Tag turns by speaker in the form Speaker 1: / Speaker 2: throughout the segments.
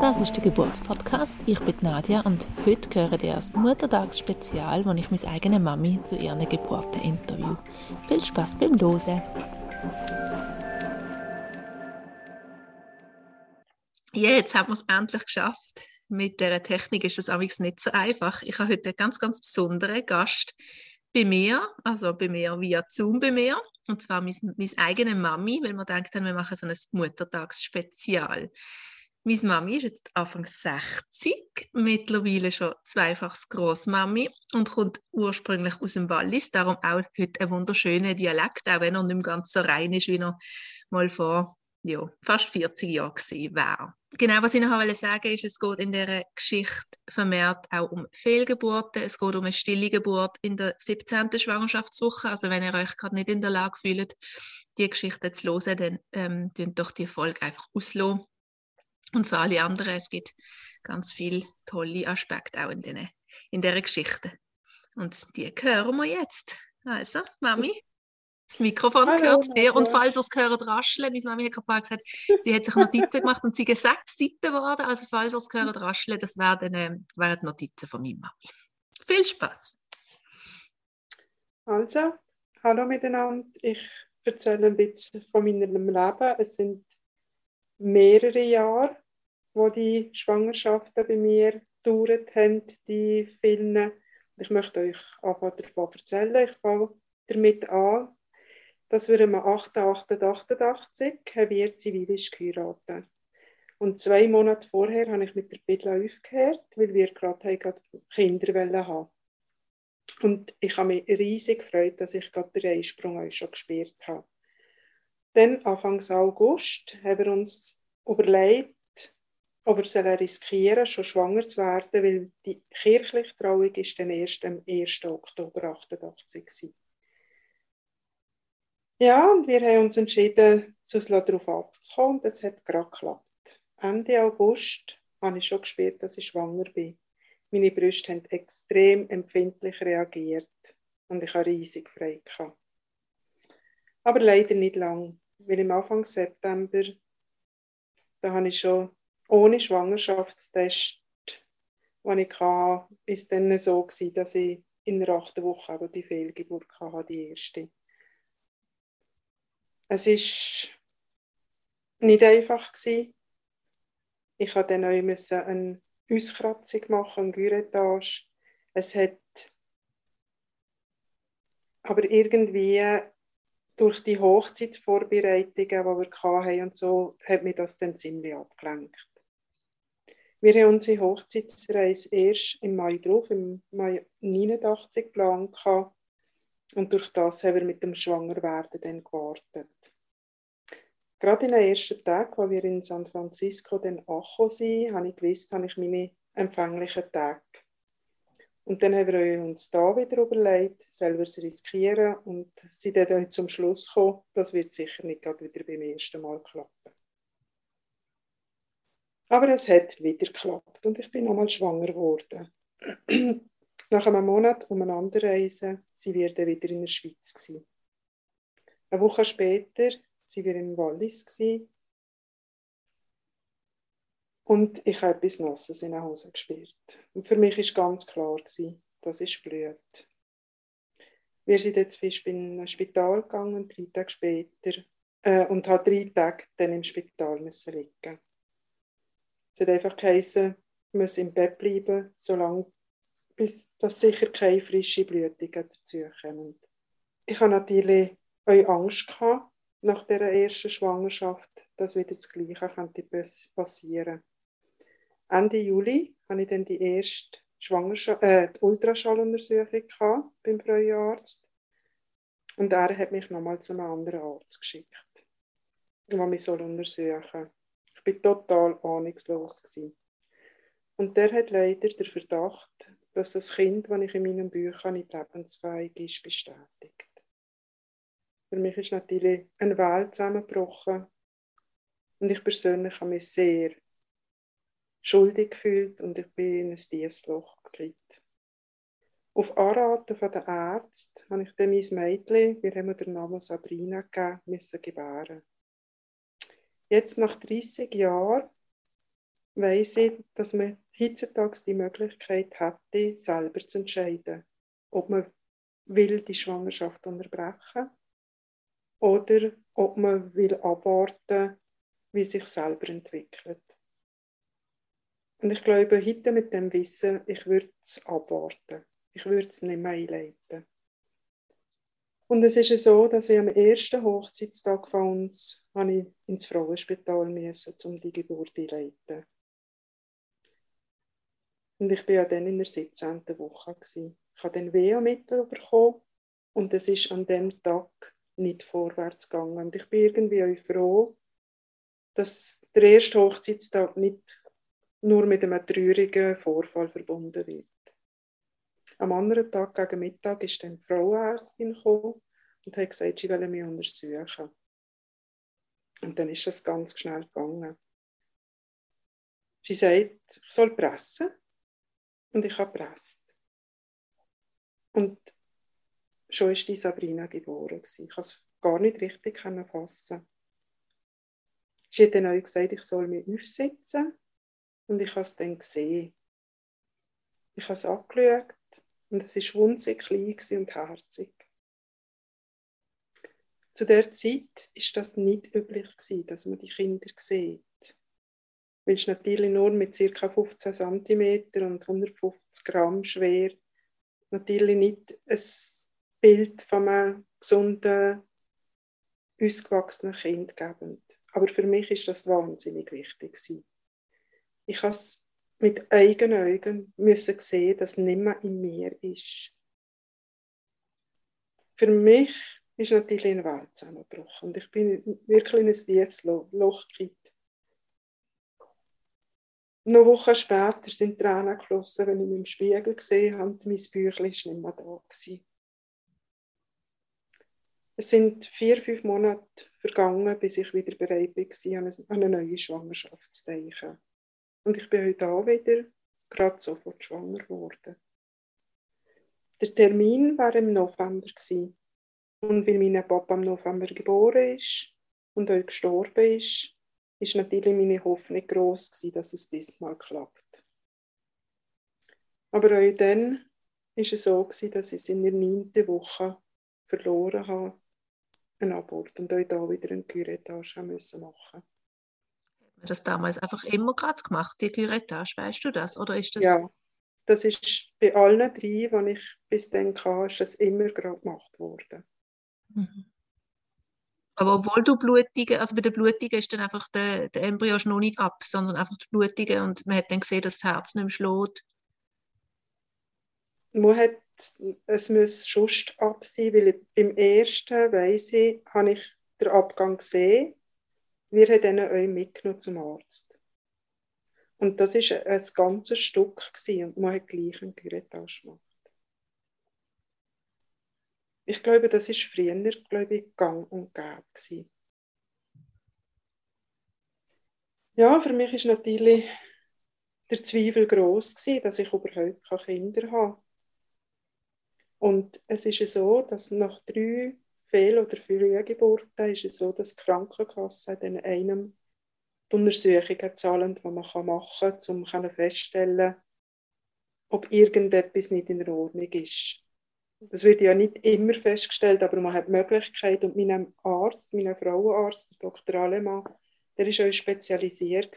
Speaker 1: Das ist der Geburtspodcast. Ich bin Nadja und heute hören ihr das Muttertagsspezial, wo ich meine eigene Mami zu ihren Geburten interview. Viel Spaß beim Losen! Ja, jetzt haben wir es endlich geschafft. Mit der Technik ist das amigs nicht so einfach. Ich habe heute einen ganz, ganz besonderen Gast bei mir, also bei mir via Zoom bei mir, und zwar meine, eigene Mami, weil wir gedacht haben, wir machen so ein Muttertagsspezial. Meine Mami ist jetzt Anfang 60, mittlerweile schon zweifachs Großmami und kommt ursprünglich aus dem Wallis, darum auch heute ein wunderschöner Dialekt, auch wenn er nicht ganz so rein ist, wie er mal vor ja, fast 40 Jahren gewesen wäre. Genau, was ich noch sagen wollte, ist, es geht in dieser Geschichte vermehrt auch um Fehlgeburten. Es geht um eine stille Geburt in der 17. Schwangerschaftswoche. Also wenn ihr euch gerade nicht in der Lage fühlt, die Geschichte zu hören, dann ähm, doch die Folge einfach auslassen. Und für alle anderen, es gibt ganz viele tolle Aspekte auch in, den, in dieser Geschichte. Und die hören wir jetzt. Also, Mami, das Mikrofon hallo, gehört dir. Und falls ihr es gehört rascheln, meine Mami hat vorher gesagt, sie hat sich Notizen gemacht und sie sind sechs Seiten geworden. Also falls ihr es gehört rascheln, das wären, äh, wären Notizen von meiner Mami. Viel Spaß!
Speaker 2: Also, hallo miteinander. Ich erzähle ein bisschen von meinem Leben. Es sind mehrere Jahre, wo die Schwangerschaften bei mir gedauert haben, die vielen. Ich möchte euch einfach davon erzählen. Ich fange damit an, dass wir am 8.8.88 haben wir zivilisch geheiratet. Und zwei Monate vorher habe ich mit der Bidla aufgehört, weil wir gerade, gerade Kinder haben Und ich habe mich riesig gefreut, dass ich gerade den Einsprung euch schon gespürt habe. Dann, Anfang August, haben wir uns überlegt, ob wir riskieren schon schwanger zu werden, weil die kirchliche Trauung ist dann erst am 1. Oktober 88 war. Ja, und wir haben uns entschieden, darauf abzukommen und es hat gerade geklappt. Ende August habe ich schon gespürt, dass ich schwanger bin. Meine Brüste haben extrem empfindlich reagiert und ich habe riesig frei. Aber leider nicht lang, weil im Anfang September, da habe ich schon ohne Schwangerschaftstest, den ich hatte, ist dann so dass ich in der achten Woche auch die Fehlgeburt hatte, die erste. Es war nicht einfach gewesen. Ich musste dann auch eine Auskratzung machen, eine Güretage. Es hat aber irgendwie durch die Hochzeitsvorbereitungen, die wir hatten und so, hat mich das dann ziemlich abgelenkt. Wir haben unsere Hochzeitsreise erst im Mai drauf, im Mai 89 geplant und durch das haben wir mit dem Schwangerwerden dann gewartet. Gerade in den ersten Tagen, wo wir in San Francisco dann angekommen sind, habe ich gewusst, habe ich meine empfänglichen Tage. Und dann haben wir uns da wieder überlegt, selber zu riskieren und sind dann zum Schluss gekommen, das wird sicher nicht gerade wieder beim ersten Mal klappen. Aber es hat wieder geklappt und ich bin nochmal schwanger geworden. Nach einem Monat umeinander reisen, sie wir dann wieder in der Schweiz gewesen. Eine Woche später sie wir in Wallis gewesen. und ich habe etwas Nasses in den Hose gespürt. Und für mich ist ganz klar gewesen, das ist Blut. Wir sind jetzt in ein Spital gegangen, drei Tage später, äh, und habe drei Tage dann im Spital müssen liegen. Es hat einfach geheißen, ich muss im Bett bleiben, solange bis dass sicher keine frische Blutungen dazukommen. Ich hatte natürlich auch Angst gehabt, nach der ersten Schwangerschaft, dass wieder das Gleiche könnte passieren. Ende Juli hatte ich dann die erste Schwangerschaft, äh, die Ultraschalluntersuchung beim Frauenarzt. Und er hat mich nochmal zu einem anderen Arzt geschickt, der mich soll untersuchen soll. Ich war total ahnungslos. Gewesen. Und der hat leider den Verdacht, dass das Kind, das ich in meinem Büchern nicht lebensfähig ist, bestätigt. Für mich ist natürlich eine Welt zusammengebrochen. Und ich persönlich habe mich sehr schuldig gefühlt und ich bin in ein tiefes Loch gekriegt. Auf Anraten von der Ärzte habe ich dann mein Mädchen, wir haben den Namen Sabrina gegeben, müssen gebären. jetzt nach 30 Jahren weiß ich, dass man heutzutage die Möglichkeit hätte, selber zu entscheiden, ob man will die Schwangerschaft unterbrechen oder ob man will abwarten, wie sich selber entwickelt. Und ich glaube, heute mit dem Wissen, ich würde es abwarten. Ich würde es nicht mehr einleiten. Und es ist so, dass ich am ersten Hochzeitstag von uns ich ins Frauenspital musste, um die Geburt einleiten. Und ich war ja dann in der 17. Woche. Gewesen. Ich habe dann Weh mitbekommen und es ist an dem Tag nicht vorwärts gegangen. Und ich bin irgendwie auch froh, dass der erste Hochzeitstag nicht nur mit einem traurigen Vorfall verbunden wird. Am anderen Tag gegen Mittag ist dann die Frauenärztin gekommen und hat gesagt, sie wolle mich untersuchen. Und dann ist das ganz schnell gegangen. Sie sagt, ich soll pressen. Und ich habe gepresst. Und schon ist die Sabrina geboren. Ich konnte es gar nicht richtig fassen. Sie hat dann auch gesagt, ich soll mich aufsitzen. Und ich habe es dann gesehen. Ich habe es angeschaut und es war wunzig klein und herzig. Zu der Zeit ist das nicht üblich dass man die Kinder sieht. Es natürlich nur mit ca. 15 cm und 150 Gramm schwer natürlich nicht ein Bild von einem gesunden, ausgewachsenen Kind geben. Aber für mich ist das wahnsinnig wichtig. Ich habe mit eigenen Augen müssen sehen, dass nicht mehr in mir ist. Für mich ist natürlich eine Welt zusammengebrochen und ich bin wirklich in ein tiefes Loch gekippt. Noch Wochen später sind Tränen geflossen, wenn ich mich im Spiegel gesehen habe und mein Büchlein war nicht mehr da. Gewesen. Es sind vier, fünf Monate vergangen, bis ich wieder bereit war, an eine neue Schwangerschaft zu denken. Und ich bin heute auch wieder gerade sofort schwanger geworden. Der Termin war im November. Gewesen. Und weil mein Papa im November geboren ist und auch gestorben ist, ist natürlich meine Hoffnung groß gewesen, dass es diesmal klappt. Aber auch dann ist es so gewesen, dass ich es in der neunten Woche verloren habe, einen Abort und auch da wieder eine Curettage müssen machen
Speaker 1: man das damals einfach immer gerade gemacht, die Curettage, weißt du das? Oder ist das...
Speaker 2: Ja, das ist bei allen drei, die ich bis dann hatte, ist das immer gerade gemacht worden. Mhm.
Speaker 1: Aber obwohl du Blutige, also bei der Blutigen ist dann einfach der, der Embryo noch nicht ab, sondern einfach die Blutige und man hat dann gesehen, dass das Herz nicht mehr schlägt.
Speaker 2: Man hat, es muss schon ab sein, weil beim ersten, weiss ich, habe ich den Abgang gesehen wir haben dann euch mitgenommen zum Arzt. Und das war ein ganzes Stück gewesen, und man hat gleich einen gemacht. Ich glaube, das war früher, glaube ich, gang und gäbe. Ja, für mich war natürlich der Zweifel groß gewesen, dass ich überhaupt keine Kinder habe. Und es ist so, dass nach drei Fehl- oder Frühgeburten ist es so, dass die Krankenkasse dann einem die Untersuchungen zahlen, die man machen kann, um festzustellen, ob irgendetwas nicht in Ordnung ist. Das wird ja nicht immer festgestellt, aber man hat die Möglichkeit, und mein Arzt, mein Frauenarzt, Dr. Alemann, der war auch spezialisiert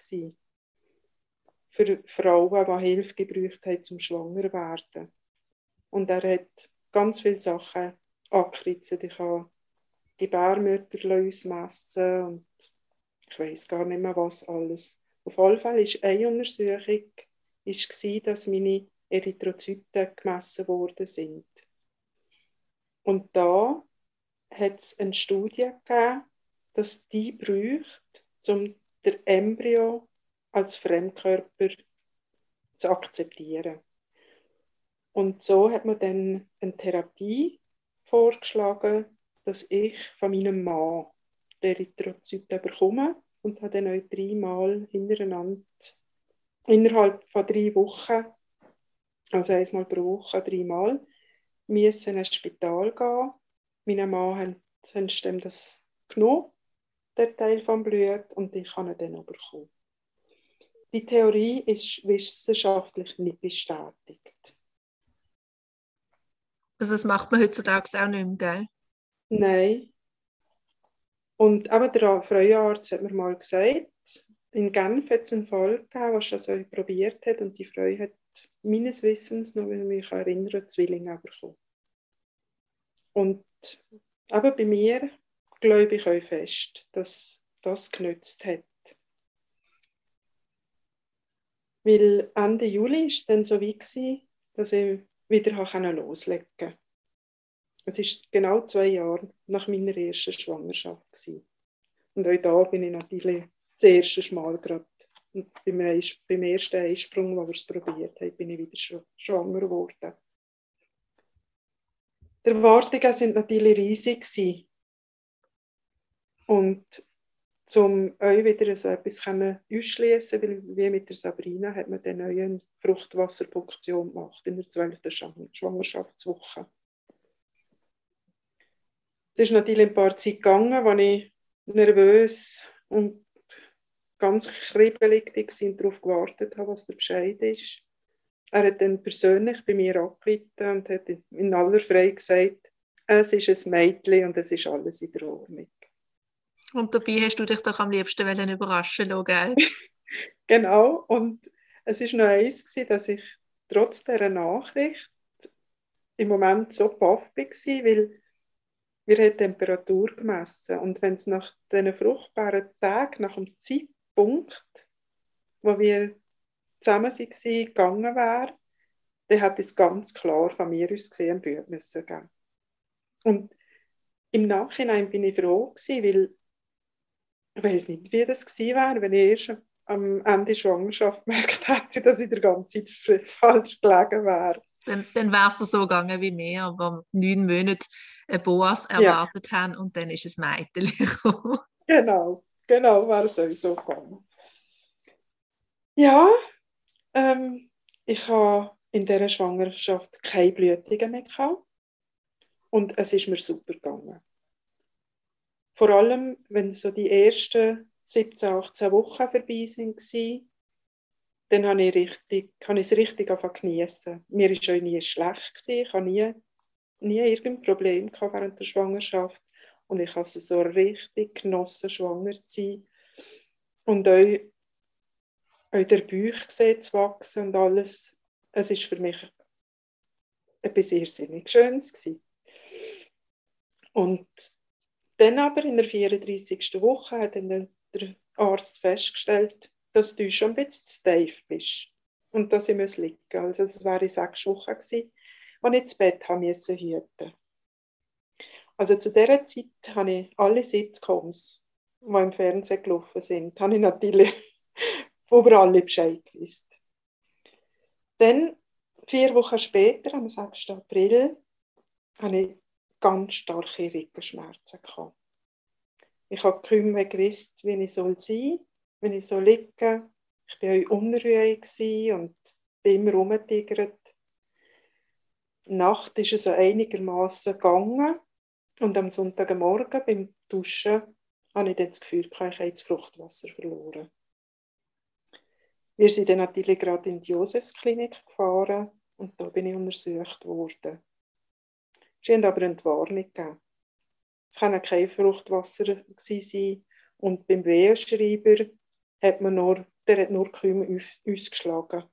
Speaker 2: für Frauen, die Hilfe gebraucht haben zum Schwangerwerden. Und er hat ganz viele Sachen angekritzt. Ich habe Gebärmütter ausmessen und ich weiß gar nicht mehr was alles. Auf jeden Fall war eine Untersuchung, ist dass meine Erythrozyten gemessen worden sind. Und da hat es eine Studie gegeben, dass die braucht, um den Embryo als Fremdkörper zu akzeptieren. Und so hat man dann eine Therapie vorgeschlagen, dass ich von meinem Mann die Erythrozyten bekomme und habe dann auch dreimal hintereinander innerhalb von drei Wochen, also einmal pro Woche, dreimal, müssen ins Spital gehen. Mein Mann hat, hat das genommen der Teil vom Blut, und ich habe ihn dann bekommen. Die Theorie ist wissenschaftlich nicht bestätigt.
Speaker 1: Also das macht man heutzutage auch nicht mehr, gell?
Speaker 2: Nein. Und aber der Frauenarzt hat mir mal gesagt, in Genf hat es einen Fall gegeben, der schon so probiert hat und die Frau hat meines Wissens, noch wenn ich mich erinnere, Zwillinge bekommen. Und aber bei mir glaube ich euch fest, dass das genützt hat. Weil Ende Juli war es dann so gewesen, dass ich wieder loslegen konnte. Es ist genau zwei Jahre nach meiner ersten Schwangerschaft. Und auch da bin ich natürlich das erste Mal gerade beim, beim ersten Einsprung, wo wir es probiert haben, bin ich wieder schwanger geworden. Die Erwartungen sind natürlich riesig. Und um euch wieder so etwas ausschließen, weil wie mit der Sabrina hat man dann eine Fruchtwasserpunktion gemacht in der 12. Schwangerschaftswoche. Es ist natürlich ein paar Zeit gegangen, wo ich nervös und ganz kribbelig war und darauf gewartet habe, was der Bescheid ist. Er hat dann persönlich bei mir angerufen und hat in aller Freiheit gesagt, es ist ein Mädchen und es ist alles in der Ordnung.
Speaker 1: Und dabei hast du dich doch am liebsten überraschen lassen, gell?
Speaker 2: genau, und es war noch eins, gewesen, dass ich trotz dieser Nachricht im Moment so baff war, weil wir haben Temperatur gemessen und wenn es nach diesen fruchtbaren Tagen, nach dem Zeitpunkt, wo wir zusammen waren, gegangen wäre, dann hätte es ganz klar von mir aus gesehen Bild müssen. Und im Nachhinein bin ich froh gewesen, weil ich weiß nicht, wie das gewesen wäre, wenn ich erst am Ende der Schwangerschaft gemerkt hätte, dass ich die ganze Zeit falsch gelegen wäre.
Speaker 1: Dann, dann wäre es so gegangen wie mir, wo neun Monate ein Boas erwartet ja. haben und dann ist es Mädchen
Speaker 2: Genau, genau, wäre es so gegangen. Ja, ähm, ich habe in dieser Schwangerschaft keine Blütungen mehr gehabt und es ist mir super gegangen. Vor allem, wenn so die ersten 17, 18 Wochen vorbei sind, dann habe ich, richtig, habe ich es richtig geniessen. Mir war auch nie schlecht. Ich hatte nie, nie irgendein Problem während der Schwangerschaft. Und ich habe es so richtig genossen, schwanger zu sein. Und auch, auch der Bauch zu wachsen und alles. Es war für mich etwas irrsinnig Schönes. Gewesen. Und dann aber in der 34. Woche hat dann der Arzt festgestellt, dass du schon ein bisschen steif bist und dass ich muss liegen Also es wäre sechs Wochen als ich ins Bett haben musste hüten. Also zu dieser Zeit habe ich alle Sitcoms, die im Fernsehen gelaufen sind, habe ich natürlich über alle Bescheid gewusst. Dann, vier Wochen später, am 6. April, habe ich ganz starke Rückenschmerzen. Ich habe kaum mehr gewusst, wie ich sein soll, wie ich soll liegen Ich war auch unruhig und bin immer rumgetigert. Die Nacht ist so einigermaßen gegangen und am Sonntagmorgen beim Duschen habe ich dann das Gefühl, ich habe das Fruchtwasser verloren. Wir sind dann natürlich gerade in die Josefsklinik gefahren und da bin ich untersucht worden. Sie haben aber eine Entwarnung gegeben. Es kann kein Fruchtwasser sein. Und beim Wehenschreiber hat man nur, der hat nur Kümmel ausgeschlagen.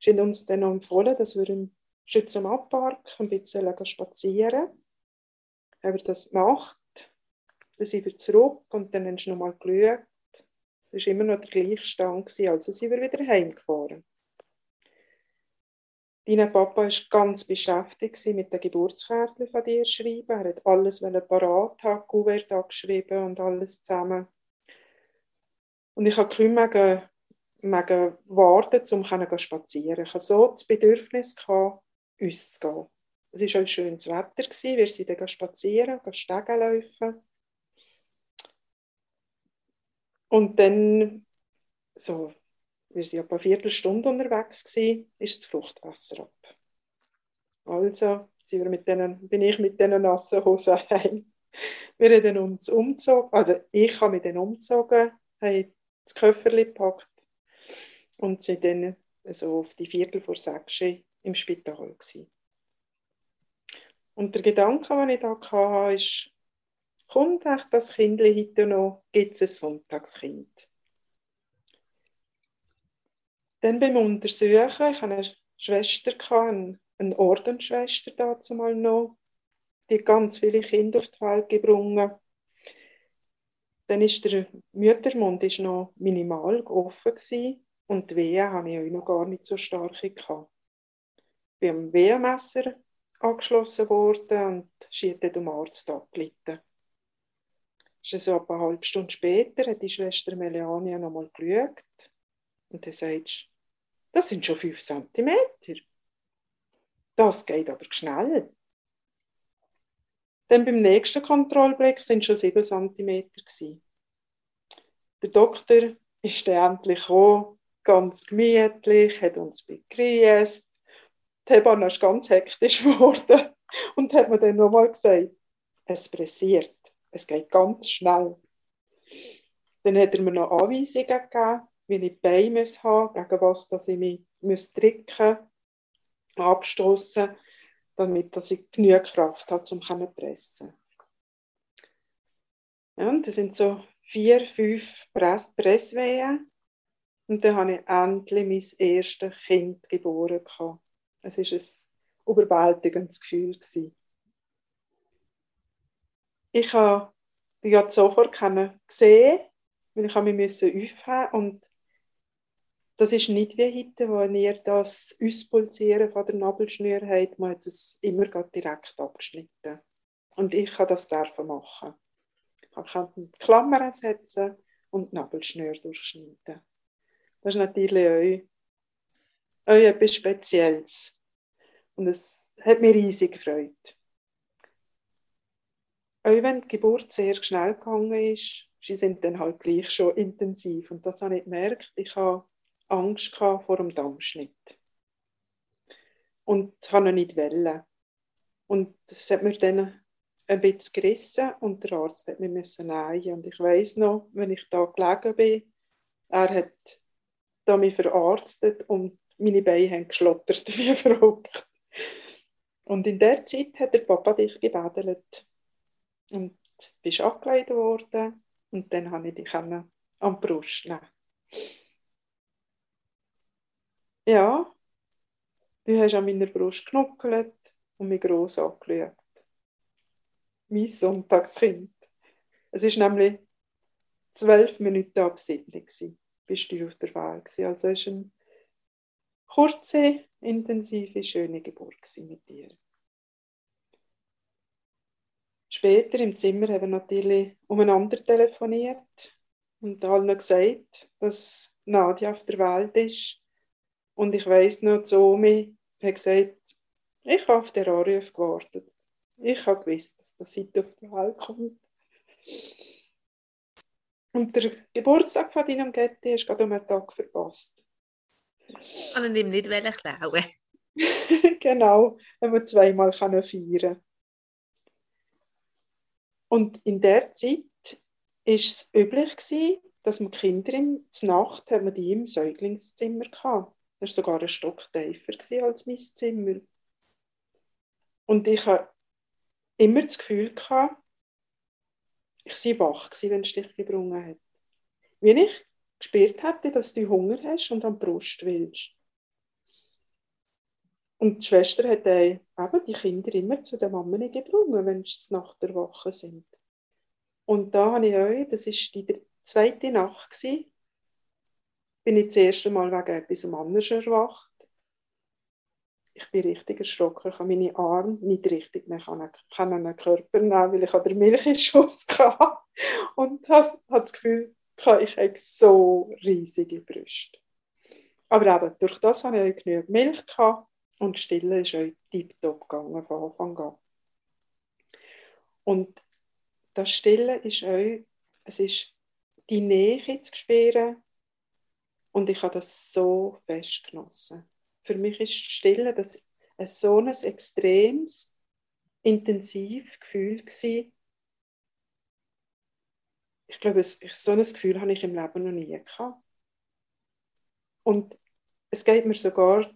Speaker 2: Sie haben uns dann empfohlen, dass wir im Schütz am Abpark ein bisschen spazieren. Haben wir das gemacht. Dann sind wir zurück und dann haben sie nochmal geschaut. Es war immer noch der gleiche Stand, also sind wir wieder heimgefahren. Dein Papa war ganz beschäftigt mit den Geburtskärtchen von dir schreiben. Er hat alles parat haben, Kuvert angeschrieben und alles zusammen. Und ich konnte kaum mega warten, um zu spazieren. Ich hatte so das Bedürfnis, gehabt, uns zu gehen. Es war auch schönes Wetter. Wir sind dann spazieren, Stegen laufen. Und dann, so wir waren etwa eine Viertelstunde unterwegs, gewesen, ist das Fruchtwasser ab. Also sind wir mit denen, bin ich mit diesen nassen Hosen heim. Wir haben uns umgezogen, also ich habe mich dann umgezogen, habe das Köfferchen gepackt und sind dann so auf die Viertel vor sechs im Spital gewesen. Und der Gedanke, den ich da hatte, ist, kommt echt das Kind heute noch, gibt es ein Sonntagskind? Dann beim Untersuchen, ich hatte eine Schwester, eine Ordensschwester dazu mal noch, die ganz viele Kinder auf die Welt gebracht. Dann ist der Müttermund ist noch minimal offen gewesen, und die Wehe hatte ich auch noch gar nicht so stark. Gehabt. Am Wehenmesser angeschlossen worden und sie hat dem Arzt angeleitet. So ein paar halbe Stunden später hat die Schwester Melania noch mal geschaut und dann sagt sie, das sind schon fünf Zentimeter. Das geht aber schnell. Dann beim nächsten Kontrollblick sind schon sieben Zentimeter Der Doktor ist dann endlich gekommen, ganz gemütlich, hat uns begrüßt. Die Hebamme ist ganz hektisch geworden und hat mir dann nochmal gesagt, es pressiert, es geht ganz schnell. Dann hat er mir noch Anweisungen gegeben, wie ich die Beine haben gegen was dass ich mich muss drücken abstoßen damit dass ich genug Kraft habe, um zu pressen. Ja, und das sind so vier, fünf Press Presswehen. Und dann habe ich endlich mein erstes Kind geboren. Es war ein überwältigendes Gefühl. Ich habe die sofort gesehen, weil ich mich aufheben und das ist nicht wie heute, wo ihr das Auspulsieren von der Nabelschnur habt, man hat es immer direkt abgeschnitten. Und ich kann das dürfen machen. Ich kann die Klammern setzen und die Nabelschnur durchschneiden. Das ist natürlich auch, auch etwas Spezielles. Und es hat mich riesig gefreut. Auch wenn die Geburt sehr schnell gegangen ist, sie sind dann halt gleich schon intensiv. Und das habe ich gemerkt. Ich habe Angst vor dem Dammschnitt. Und habe ihn nicht wollen. Und das hat mir dann ein bisschen gerissen und der Arzt hat mich müssen nähen. Und ich weiß noch, wenn ich da gelegen bin, er hat da mich verarztet und meine Beine haben geschlottert wie verrückt. Und in der Zeit hat der Papa dich gebedelt und bist angelegt worden und dann habe ich dich an die Brust nehmen. Ja, du hast an meiner Brust genuckelt und mich gross angeschaut. Mein Sonntagskind. Es war nämlich zwölf Minuten ab sieben, bist du auf der Welt. Also es war eine kurze, intensive, schöne Geburt mit dir. Später im Zimmer haben wir natürlich umeinander telefoniert und allen gesagt, dass Nadja auf der Welt ist und ich weiß noch, Zomi hat gesagt, ich habe auf den Anruf gewartet. Ich habe gewusst, dass das heute auf die Welt kommt. Und der Geburtstag von deinem Getty hast du gerade um einen Tag verpasst.
Speaker 1: Und ihm nicht klauen.
Speaker 2: genau, wenn man zweimal feiern kann. Und in der Zeit war es üblich, dass man Kinder in der Nacht hat man die im Säuglingszimmer hatte. Das war sogar ein Stock tiefer als mein Zimmer. Und ich hatte immer das Gefühl, gehabt, ich sei wach gewesen, wenn es dich gebrungen hat. Wie ich gespürt hätte, dass du Hunger hast und an die Brust willst. Und die Schwester hat eben die Kinder immer zu der Mama gebrungen, wenn sie nach der Woche sind. Und da habe ich euch, das war die zweite Nacht, gewesen, bin ich das erste Mal wegen etwas anderes erwacht. Ich bin richtig erschrocken. Ich habe meine Arme nicht richtig mehr an den Körper nehmen, weil ich an der Milchschuss hatte. Und habe das Gefühl, ich habe so riesige Brüste. Aber eben, durch das hatte ich genügend Milch gehabt und Stille ist euch tiptop gegangen von Anfang an. Und das Stille ist euch, es ist die Nähe zu spüren und ich habe das so fest genossen. Für mich ist Stille das ein so ein extremes, intensives Gefühl gewesen, ich glaube, so ein Gefühl habe ich im Leben noch nie gehabt. Und es geht mir sogar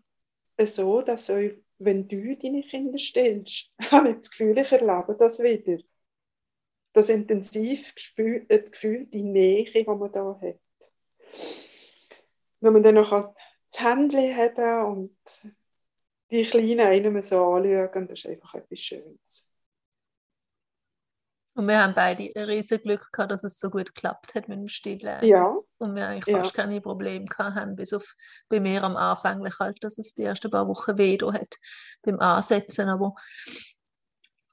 Speaker 2: so, dass euch, wenn du deine Kinder stillst, habe ich das Gefühl, ich erlebe das wieder. Das intensiv Gefühl, das Gefühl die Nähe, die man da hat. Wenn man dann noch das Händchen haben und die Kleinen einem so anschauen, das ist einfach etwas Schönes.
Speaker 1: Und wir haben beide ein riesiges Glück gehabt, dass es so gut geklappt hat mit dem Stillen.
Speaker 2: Ja.
Speaker 1: Und wir eigentlich fast ja. keine Probleme gehabt haben, bis auf bei mir am Anfang halt, dass es die ersten paar Wochen weh hat beim Ansetzen. Aber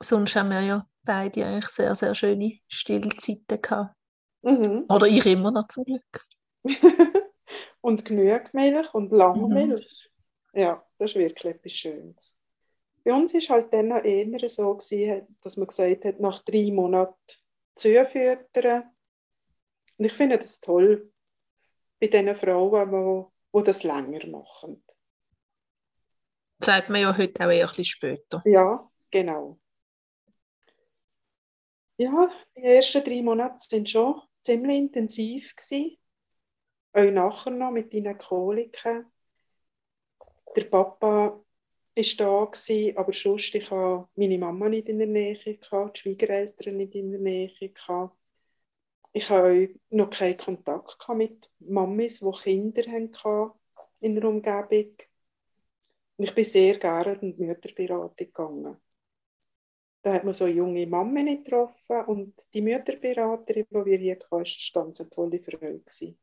Speaker 1: sonst haben wir ja beide eigentlich sehr, sehr schöne Stillzeiten gehabt. Mhm. Oder ich immer noch zum Glück.
Speaker 2: und genug Milch und lange mhm. Milch. Ja, das ist wirklich etwas Schönes. Bei uns war es halt dann noch eher so, gewesen, dass man gesagt hat, nach drei Monaten zufüttern. Und ich finde das toll bei den Frauen, die, die das länger machen.
Speaker 1: Das sagt man ja heute auch eher ein bisschen später.
Speaker 2: Ja, genau. Ja, die ersten drei Monate waren schon ziemlich intensiv. Gewesen. Auch nachher noch mit deinen Koliken. Der Papa ist da gewesen, aber sonst, ich hatte meine Mama nicht in der Nähe, gehabt, die Schwiegereltern nicht in der Nähe. Gehabt. Ich hatte noch keinen Kontakt mit Mamis, die Kinder hatten in der Umgebung. Und ich bin sehr gerne in die Mütterberatung gegangen. Da hat man so junge Mami getroffen und die Mütterberaterin, die wir hier hatten, war eine ganz tolle Frau. Gewesen.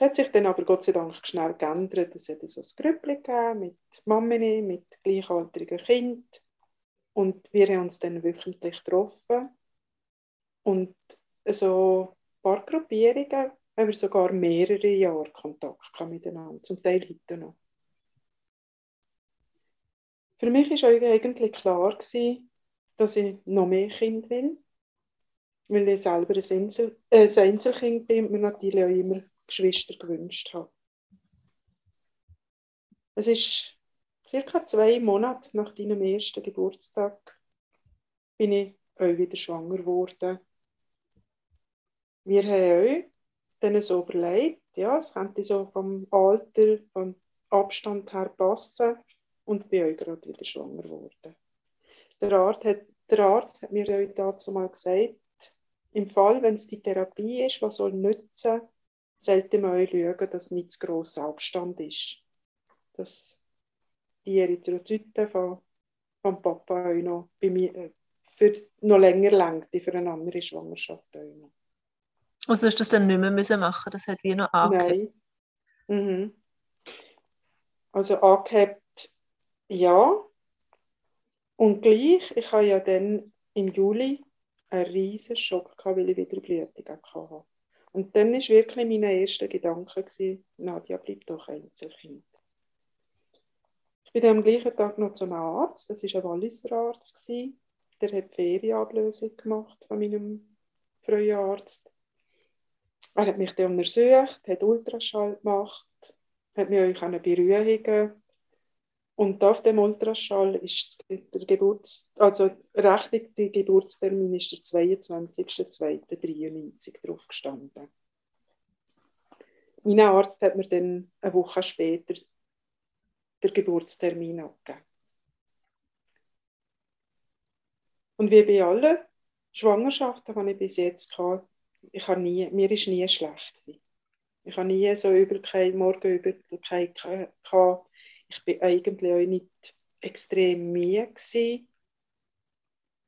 Speaker 2: Es hat sich dann aber Gott sei Dank schnell geändert. Es hat so ein Grüppli mit Mami, mit gleichaltrigen Kindern. Und wir haben uns dann wöchentlich getroffen. Und so ein paar Gruppierungen haben wir sogar mehrere Jahre Kontakt miteinander, zum Teil heute noch. Für mich war eigentlich klar, gewesen, dass ich noch mehr Kind will. Weil ich selber ein, Insel, äh, ein Einzelkind bin und mir natürlich auch immer Geschwister gewünscht habe. Es ist circa zwei Monate nach deinem ersten Geburtstag bin ich euch wieder schwanger geworden. Wir haben euch dann so überlegt, ja, es könnte so vom Alter, vom Abstand her passen und bin euch gerade wieder schwanger geworden. Der Arzt hat, der Arzt hat mir euch dazu mal gesagt, im Fall, wenn es die Therapie ist, was soll nützen, sollte man auch schauen, dass nicht zu grosser Abstand ist. Dass die Erythrozyten von, vom Papa auch noch bei mir äh, für noch länger längt, für eine andere Schwangerschaft auch noch.
Speaker 1: Also hast du das dann nicht mehr müssen machen Das hat wie noch
Speaker 2: angehabt? Nein. Mhm. Also angehabt, ja. Und gleich, ich habe ja dann im Juli einen riesen Schock gehabt, weil ich wieder Blütung hatte. Und dann war wirklich mein erster Gedanke, gewesen, Nadja, bleib doch Einzelkind. Ich bin am gleichen Tag noch zum Arzt, das war ein Walliser Arzt, gewesen. der hat Ferienablösung gemacht von meinem frühen Arzt. Er hat mich dann untersucht, hat Ultraschall gemacht, hat mir auch beruhigen und auf dem Ultraschall ist der Geburts, also Rechnung, der Geburtstermin ist der 22.02.93 drauf gestanden. Mein Arzt hat mir dann eine Woche später den Geburtstermin abgegeben. Und wie bei allen Schwangerschaften, die ich bis jetzt hatte, ich habe nie, mir ist nie schlecht. Ich habe nie so Übelkeit, Morgenübelkeit gehabt ich bin eigentlich auch nicht extrem müde gewesen.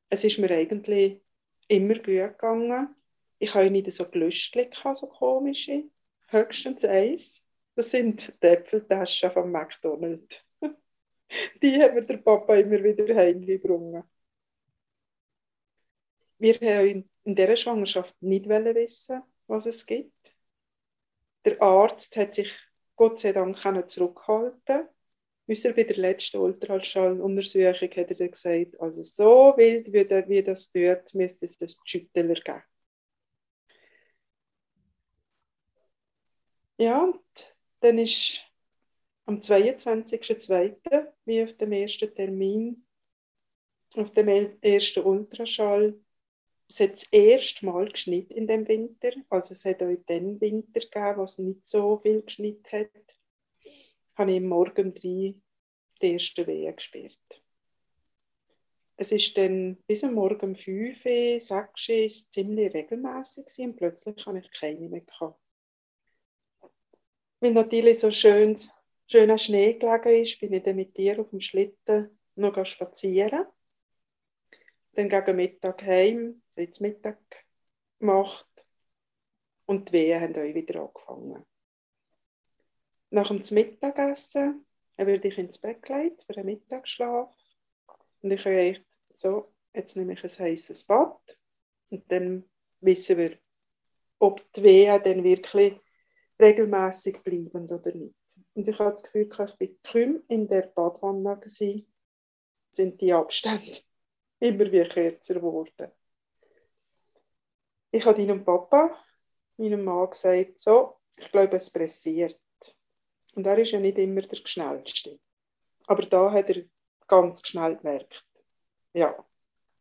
Speaker 2: Es ist mir eigentlich immer gut gegangen. Ich habe nicht so Gelüstchen, so komische. Höchstens eins. Das sind die Äpfeltaschen von McDonald's. Die hat mir der Papa immer wieder heimgebracht. Wir haben in dieser Schwangerschaft nicht wissen, was es gibt. Der Arzt hat sich Gott sei Dank zurückhalten Ihr, bei der letzten Ultraschalluntersuchung hat er dann gesagt, also so wild, wie, der, wie das tut, müsste es einen Schüttler geben. Ja, und dann ist am 22.02., wie auf dem ersten Termin, auf dem ersten Ultraschall, es hat das erste Mal geschnitten in dem Winter. Also es hat auch den Winter gegeben, wo es nicht so viel geschnitten hat. Habe ich am Morgen drei die ersten Wehen gespürt. Es ist dann bis am Morgen um 5, 6 ist ziemlich regelmäßig und plötzlich habe ich keine mehr gehabt. Weil natürlich so schön, schöner Schnee gelegen ist, bin ich dann mit dir auf dem Schlitten noch spazieren. Dann gegen Mittag heim, jetzt Mittag gemacht und die Wehen haben euch wieder angefangen. Nach dem Mittagessen werde ich ins Bett gelegt für einen Mittagsschlaf und ich habe gedacht, so, jetzt nehme ich ein heißes Bad und dann wissen wir, ob die Wehen dann wirklich regelmäßig bleiben oder nicht. Und ich habe das Gefühl, ich bin kaum in der Badwanne gewesen, sind die Abstände immer wie kürzer geworden. Ich habe deinem Papa, meinem Mann, gesagt, so, ich glaube, es pressiert. Und er ist ja nicht immer der Schnellste. Aber da hat er ganz schnell gemerkt, ja,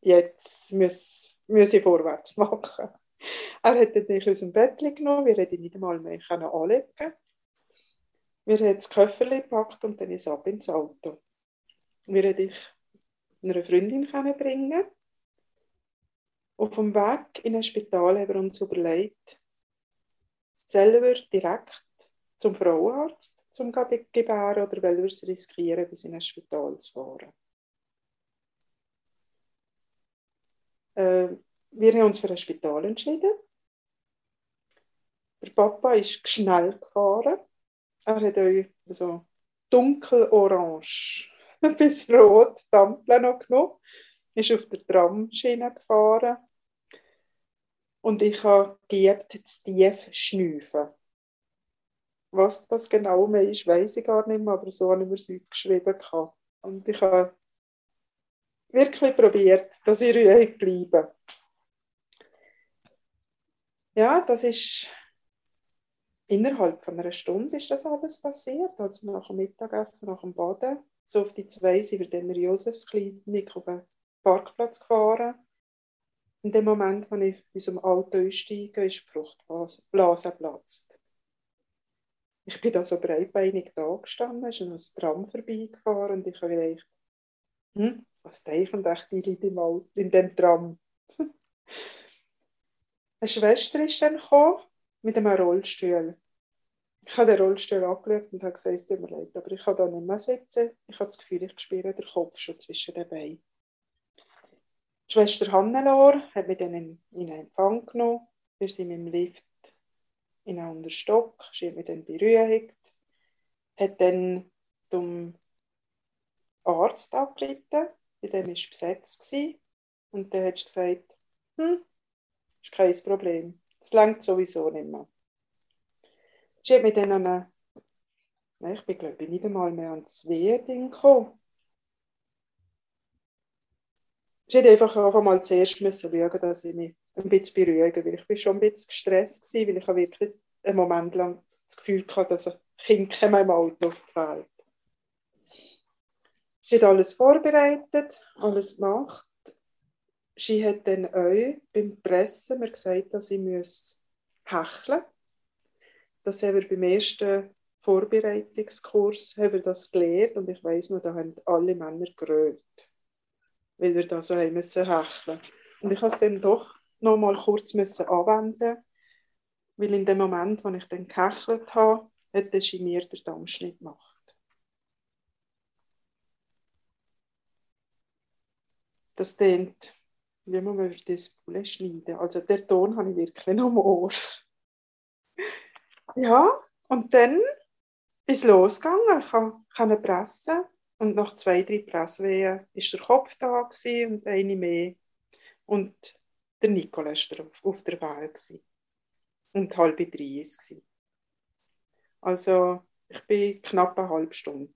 Speaker 2: jetzt muss, muss ich vorwärts machen. Er hat dann mich aus dem Bett genommen, wir hätten nicht einmal mehr anlegen. Wir haben das Köfferchen gepackt und dann ist ab ins Auto. Wir hätten ich einer Freundin bringen Auf dem Weg in ein Spital haben wir uns überlegt, selber direkt zum Frauenarzt zum gebären oder weil wir es riskieren, bis in ein Spital zu fahren. Äh, wir haben uns für ein Spital entschieden. Der Papa ist schnell gefahren. Er hat euch so dunkelorange bis rot Dampfle noch genommen. Ist auf der Tramschiene gefahren. Und ich habe geübt, zu tief schnüfen. Was das genau mehr ist, weiß ich gar nicht mehr, aber so habe ich mir es aufgeschrieben. Und ich habe wirklich probiert, dass ich ruhig bleibe. Ja, das ist innerhalb von einer Stunde ist das alles passiert. Also nach dem Mittagessen, nach dem Baden. So auf die zwei sind wir dann in der Josefsklinik auf den Parkplatz gefahren. In dem Moment, als ich aus dem Auto einsteige, ist die Fruchtblase geplatzt. Ich bin da so breitbeinig da gestanden, ist ein Tram vorbeigefahren und ich habe gedacht, hm, was denken die Leute Auto, in dem Tram? Eine Schwester ist dann gekommen, mit einem Rollstuhl. Ich habe den Rollstuhl angeschaut und habe gesagt, es tut mir leid, aber ich kann da nicht mehr sitzen. Ich habe das Gefühl, ich spüre den Kopf schon zwischen den Beinen. Die Schwester Hannelore hat mich dann in, in Empfang genommen. Wir sind im Lift in einen anderen Stock. Hat mich dann beruhigt. Hat dann zum Arzt angerufen. Bei dem war besetzt. Und dann hat gesagt, hm, ist kein Problem. Das langt sowieso nicht mehr. Sie hat mich dann an eine, ich bin glaube ich nicht einmal mehr ans Wehen gekommen. Ich hätte einfach einfach mal zuerst müssen schauen, dass ich mich ein bisschen beruhige, weil ich bin schon ein bisschen gestresst war, weil ich wirklich einen Moment lang das Gefühl hatte, dass ein Kind in meinem Auto Welt. Sie hat alles vorbereitet, alles gemacht. Sie hat dann auch beim Pressen mir gesagt, dass ich muss hecheln Das haben wir beim ersten Vorbereitungskurs haben wir das gelernt und ich weiß noch, da haben alle Männer gerölt, weil wir da so haben müssen hecheln. Und ich musste es dann doch noch mal kurz müssen anwenden, weil in dem Moment, wo ich dann gehechelt habe, hat der mir den Dammschnitt gemacht. Das klingt wie man würde das Poulet schneiden. Also der Ton habe ich wirklich noch im Ohr. ja, und dann ist losgegangen. Ich konnte pressen. Und nach zwei, drei Presswehen war der Kopf da und eine mehr. Und der Nicole war auf, auf der Wahl. Und halb drei war es. Also ich bin knapp eine halbe Stunde.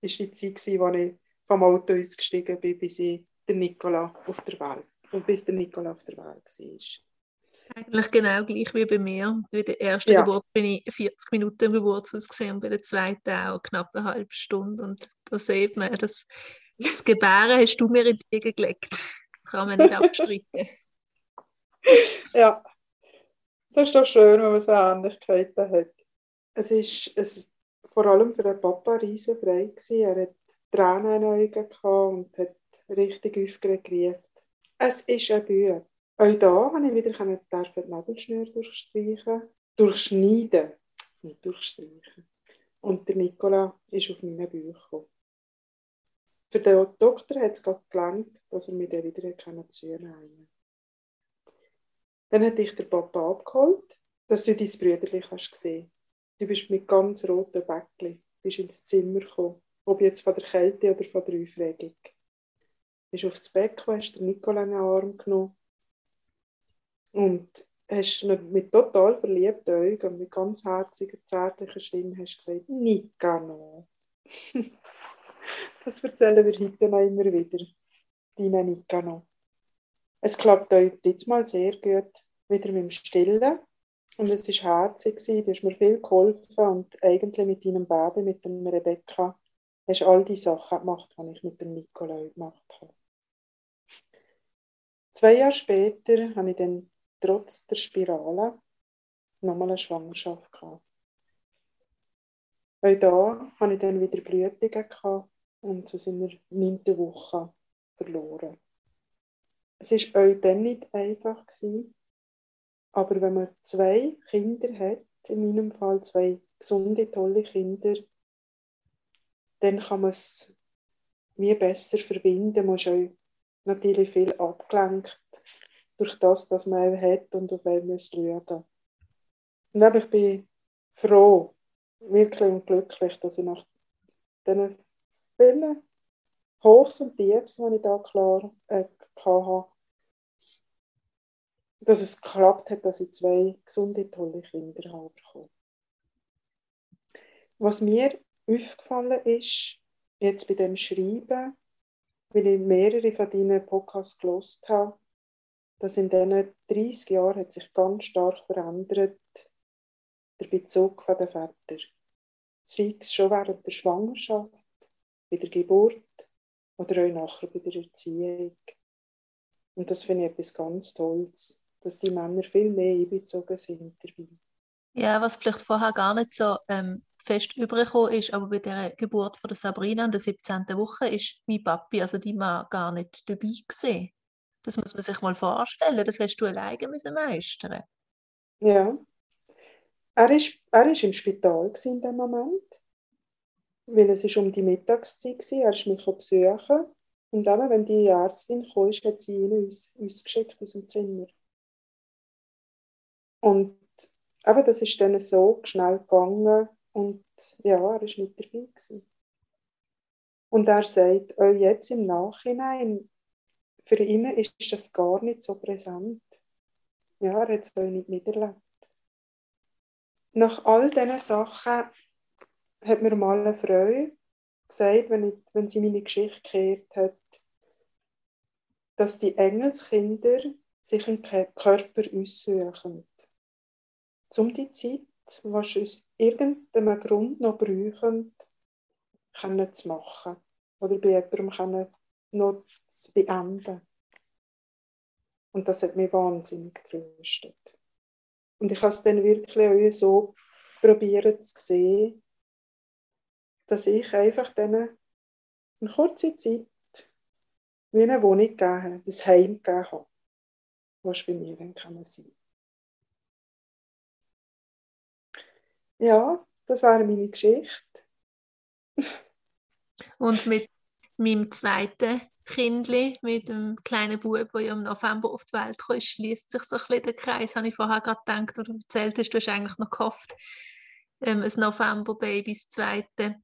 Speaker 2: Das war die Zeit, als ich vom Auto ausgestiegen bin, bis ich der Nikola auf der Welt und bis der Nikola auf der Welt war.
Speaker 1: Eigentlich genau gleich wie bei mir. Bei der ersten ja. Geburt bin ich 40 Minuten im Geburtshaus gesehen und bei der zweiten auch knapp eine halbe Stunde. Und da sieht man, dass das Gebären hast du mir in die Wiege gelegt. Das kann man nicht abstreiten.
Speaker 2: ja, das ist doch schön, wenn man so Ähnlichkeiten hat. Es es, vor allem für den Papa riesenfrei gewesen. Er hat Tränen in den Augen und hat richtig aufgeregt. Es ist ein Bücher. Auch da konnte ich wieder die Nabelschnur durchstreichen. Durchschneiden. Nicht durchstreichen. Und der Nicola ist auf meine Bücher gekommen. Für den Doktor hat es gerade gelangt, dass er mich dann wieder zunehmen. Dann hat dich der Papa abgeholt, dass du dein Brüderli kannst sehen. Du bist mit ganz roten Bäckchen bist ins Zimmer gekommen, ob jetzt von der Kälte oder von der Aufregung. Du bist auf das Bett gekommen, hast den Nicola in den Arm genommen und hast mit, total verliebten Augen und mit ganz herziger, zärtlicher Stimme hast gesagt, Nicano. das erzählen wir heute noch immer wieder, deine Nicano. Es klappt euch jetzt mal sehr gut wieder mit dem Stillen. Und es war herzig, du hast mir viel geholfen und eigentlich mit deinem Baby, mit dem Rebecca, hast all die Sachen gemacht, die ich mit dem Nikolai gemacht habe. Zwei Jahre später habe ich dann trotz der Spirale nochmal eine Schwangerschaft gehabt. Auch da hatte ich dann wieder Blütungen gehabt und so sind wir neunte Woche verloren es ist euch dann nicht einfach gewesen, aber wenn man zwei Kinder hat, in meinem Fall zwei gesunde, tolle Kinder, dann kann man es mir besser verbinden. Man ist euch natürlich viel abgelenkt durch das, dass man auch hat und auf einen muss schauen. Und eben, ich bin froh, wirklich und glücklich, dass ich nach diesen vielen Hochs und Tiefs, die ich da klar äh, hatte, dass es geklappt hat, dass ich zwei gesunde, tolle Kinder habe. Was mir aufgefallen ist, jetzt bei dem Schreiben, weil ich mehrere von deinen Podcasts gelost habe, dass in diesen 30 Jahren hat sich ganz stark verändert der Bezug von den Vätern. Sei es schon während der Schwangerschaft, bei der Geburt oder auch nachher bei der Erziehung. Und das finde ich etwas ganz Tolles, dass die Männer viel mehr einbezogen sind dabei.
Speaker 1: Ja, was vielleicht vorher gar nicht so ähm, fest übergekommen ist, aber bei der Geburt von der Sabrina in der 17. Woche ist mein Papi, also die war gar nicht dabei gesehen. Das muss man sich mal vorstellen. Das hast du alleine müssen meistern.
Speaker 2: Ja. Er ist, er ist im Spital in dem Moment, weil es ist um die Mittagszeit war. Er ist mich besuchen und dann, wenn die Ärztin kam, hat sie ihn uns, uns geschickt aus dem Zimmer. Und aber das ist dann so schnell gegangen und ja, er war nicht dabei gewesen. Und er sagt, jetzt im Nachhinein, für ihn ist das gar nicht so präsent. Ja, er hat es auch nicht miterlebt. Nach all diesen Sachen hat mir mal eine Frau gesagt, wenn, ich, wenn sie meine Geschichte gehört hat, dass die Engelskinder sich im Körper aussuchen. Um die Zeit, was aus irgendeinem Grund noch brauchen, können zu machen. Oder bei jemandem können noch zu beenden. Und das hat mich wahnsinnig getröstet. Und ich habe es dann wirklich auch so probiert zu sehen, dass ich einfach dann in kurzer Zeit wie eine Wohnung gegeben habe, ein Heim gegeben habe, was bei mir dann kann sein Ja, das war meine Geschichte.
Speaker 1: Und mit meinem zweiten Kindli, mit dem kleinen Bub, der im November auf die Welt kam, schließt sich so ein bisschen der Kreis, habe ich vorher gerade gedacht, oder erzählt hast, du hast eigentlich noch gehofft, ähm, ein November-Baby, das zweite.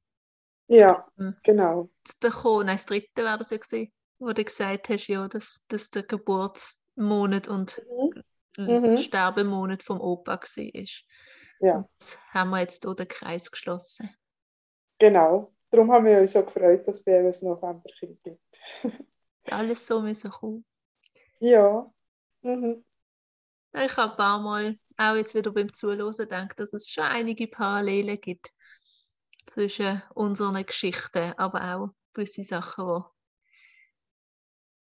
Speaker 2: Ja, ähm, genau.
Speaker 1: Zu bekommen. Nein, das dritte wäre das ja gewesen, wo du gesagt hast, ja, dass, dass der Geburtsmonat und mhm. mhm. Sterbemonat vom Opa war.
Speaker 2: Ja.
Speaker 1: Jetzt haben wir jetzt hier den Kreis geschlossen.
Speaker 2: Genau. Darum haben wir uns so gefreut, dass es bei uns Novemberkind gibt.
Speaker 1: Alles so müssen kommen.
Speaker 2: Ja. Mhm.
Speaker 1: Ich habe ein paar Mal, auch jetzt wieder beim Zuhören, gedacht, dass es schon einige Parallelen gibt zwischen unseren Geschichten, aber auch gewisse Sachen, die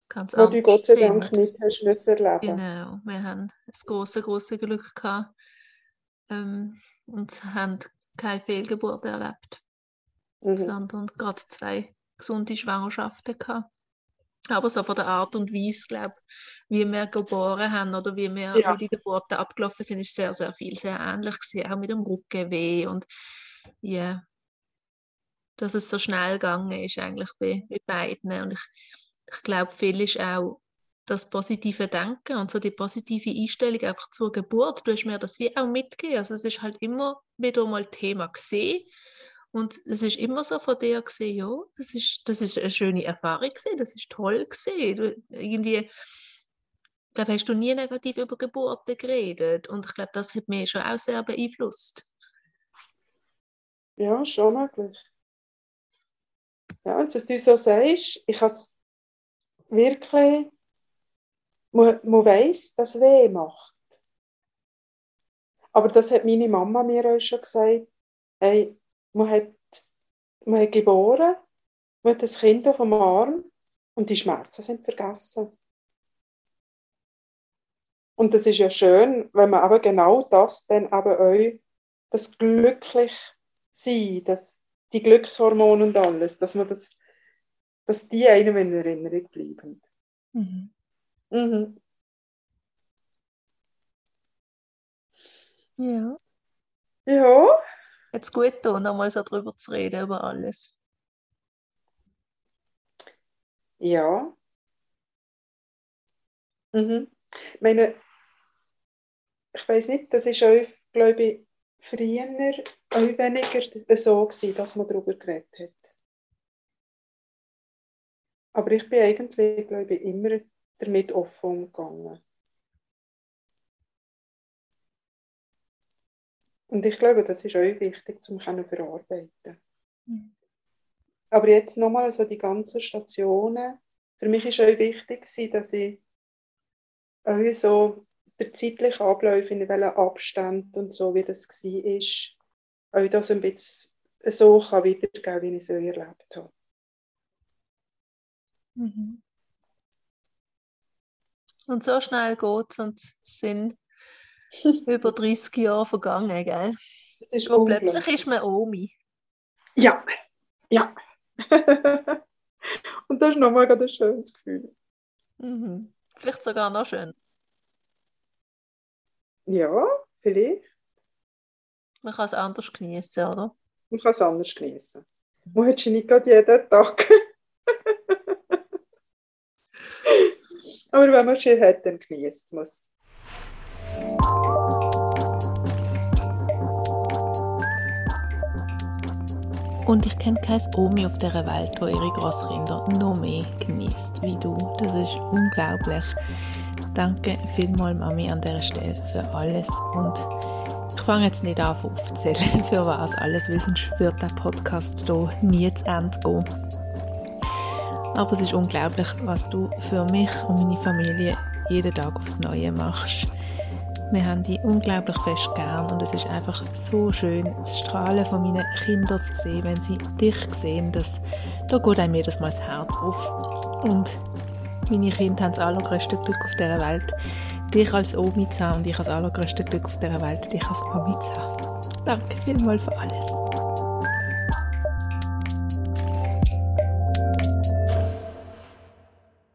Speaker 1: Ganz
Speaker 2: wo du Gott sei Dank nicht hast müssen erleben.
Speaker 1: Genau, wir haben ein großes, großes Glück gehabt ähm, und haben keine Fehlgeburt erlebt, mhm. sondern gerade zwei gesunde Schwangerschaften gehabt. Aber so von der Art und Weise, glaube wie wir geboren haben oder wie, wir, ja. wie die Geburten abgelaufen sind, ist sehr, sehr viel, sehr ähnlich gewesen, auch mit dem Rückenweh und ja, dass es so schnell gegangen ist eigentlich bei, bei beiden. Und ich, ich glaube, viel ist auch das positive Denken und so die positive Einstellung einfach zur Geburt. Du hast mir das wie auch mitgegeben. Also es ist halt immer wieder mal Thema gesehen und es ist immer so von dir gesehen, ja, das ist, das ist eine schöne Erfahrung gesehen, das ist toll gesehen. Du, irgendwie, glaube, hast du nie negativ über Geburten geredet und ich glaube, das hat mich schon auch sehr beeinflusst.
Speaker 2: Ja, schon möglich. Ja, und dass du so sagst, ich habe wirklich, man, man weiss, dass es weh macht. Aber das hat meine Mama mir auch schon gesagt, hey, man hat, man hat geboren, man hat das Kind auf dem Arm und die Schmerzen sind vergessen. Und das ist ja schön, wenn man aber genau das dann aber auch, das glücklich sein, das die Glückshormone und alles, dass man das, dass die einem in Erinnerung bleiben. Mhm. Mhm.
Speaker 1: Ja.
Speaker 2: Ja.
Speaker 1: Jetzt gut da, nochmal so drüber zu reden, über alles.
Speaker 2: Ja. Mhm. Ich meine, ich weiß nicht, das ist auch, glaube ich, früher auch weniger so gewesen, dass man darüber geredet hat. Aber ich bin eigentlich, glaube ich, immer damit offen umgegangen. Und ich glaube, das ist auch wichtig, zum können verarbeiten. Mhm. Aber jetzt nochmal so die ganzen Stationen. Für mich ist auch wichtig, dass ich auch so der zeitliche Ablauf, in welchen Abstand und so, wie das war, auch das ein bisschen so kann wiedergeben, wie ich es erlebt habe.
Speaker 1: Mhm. Und so schnell geht es und es sind über 30 Jahre vergangen, gell?
Speaker 2: Das ist
Speaker 1: und plötzlich ist man Omi.
Speaker 2: Ja, ja. und das ist nochmal ein schönes Gefühl.
Speaker 1: Mhm. Vielleicht sogar noch schön.
Speaker 2: Ja, vielleicht.
Speaker 1: Man kann es anders genießen, oder?
Speaker 2: Man kann es anders genießen. Man hat nicht gerade jeden Tag. Aber wenn man es hat, dann genießt man es.
Speaker 1: Und ich kenne kein Omi auf dieser Welt, wo ihre Großkinder noch mehr genießt wie du. Das ist unglaublich. Danke vielmals, Mami, an dieser Stelle für alles. Und ich fange jetzt nicht an aufzuzählen, für was alles, weil sonst wird der Podcast hier nie zu Ende gehen. Aber es ist unglaublich, was du für mich und meine Familie jeden Tag aufs Neue machst. Wir haben die unglaublich fest gern und es ist einfach so schön, das Strahlen von meinen Kindern zu sehen, wenn sie dich sehen. Das, da geht einem jedes Mal das Herz auf. Und meine Kinder haben das allergrößte Glück auf dieser Welt, dich als Omi zu haben und ich das allergrößte Glück auf dieser Welt, dich als Mami zu haben. Danke vielmals für alles.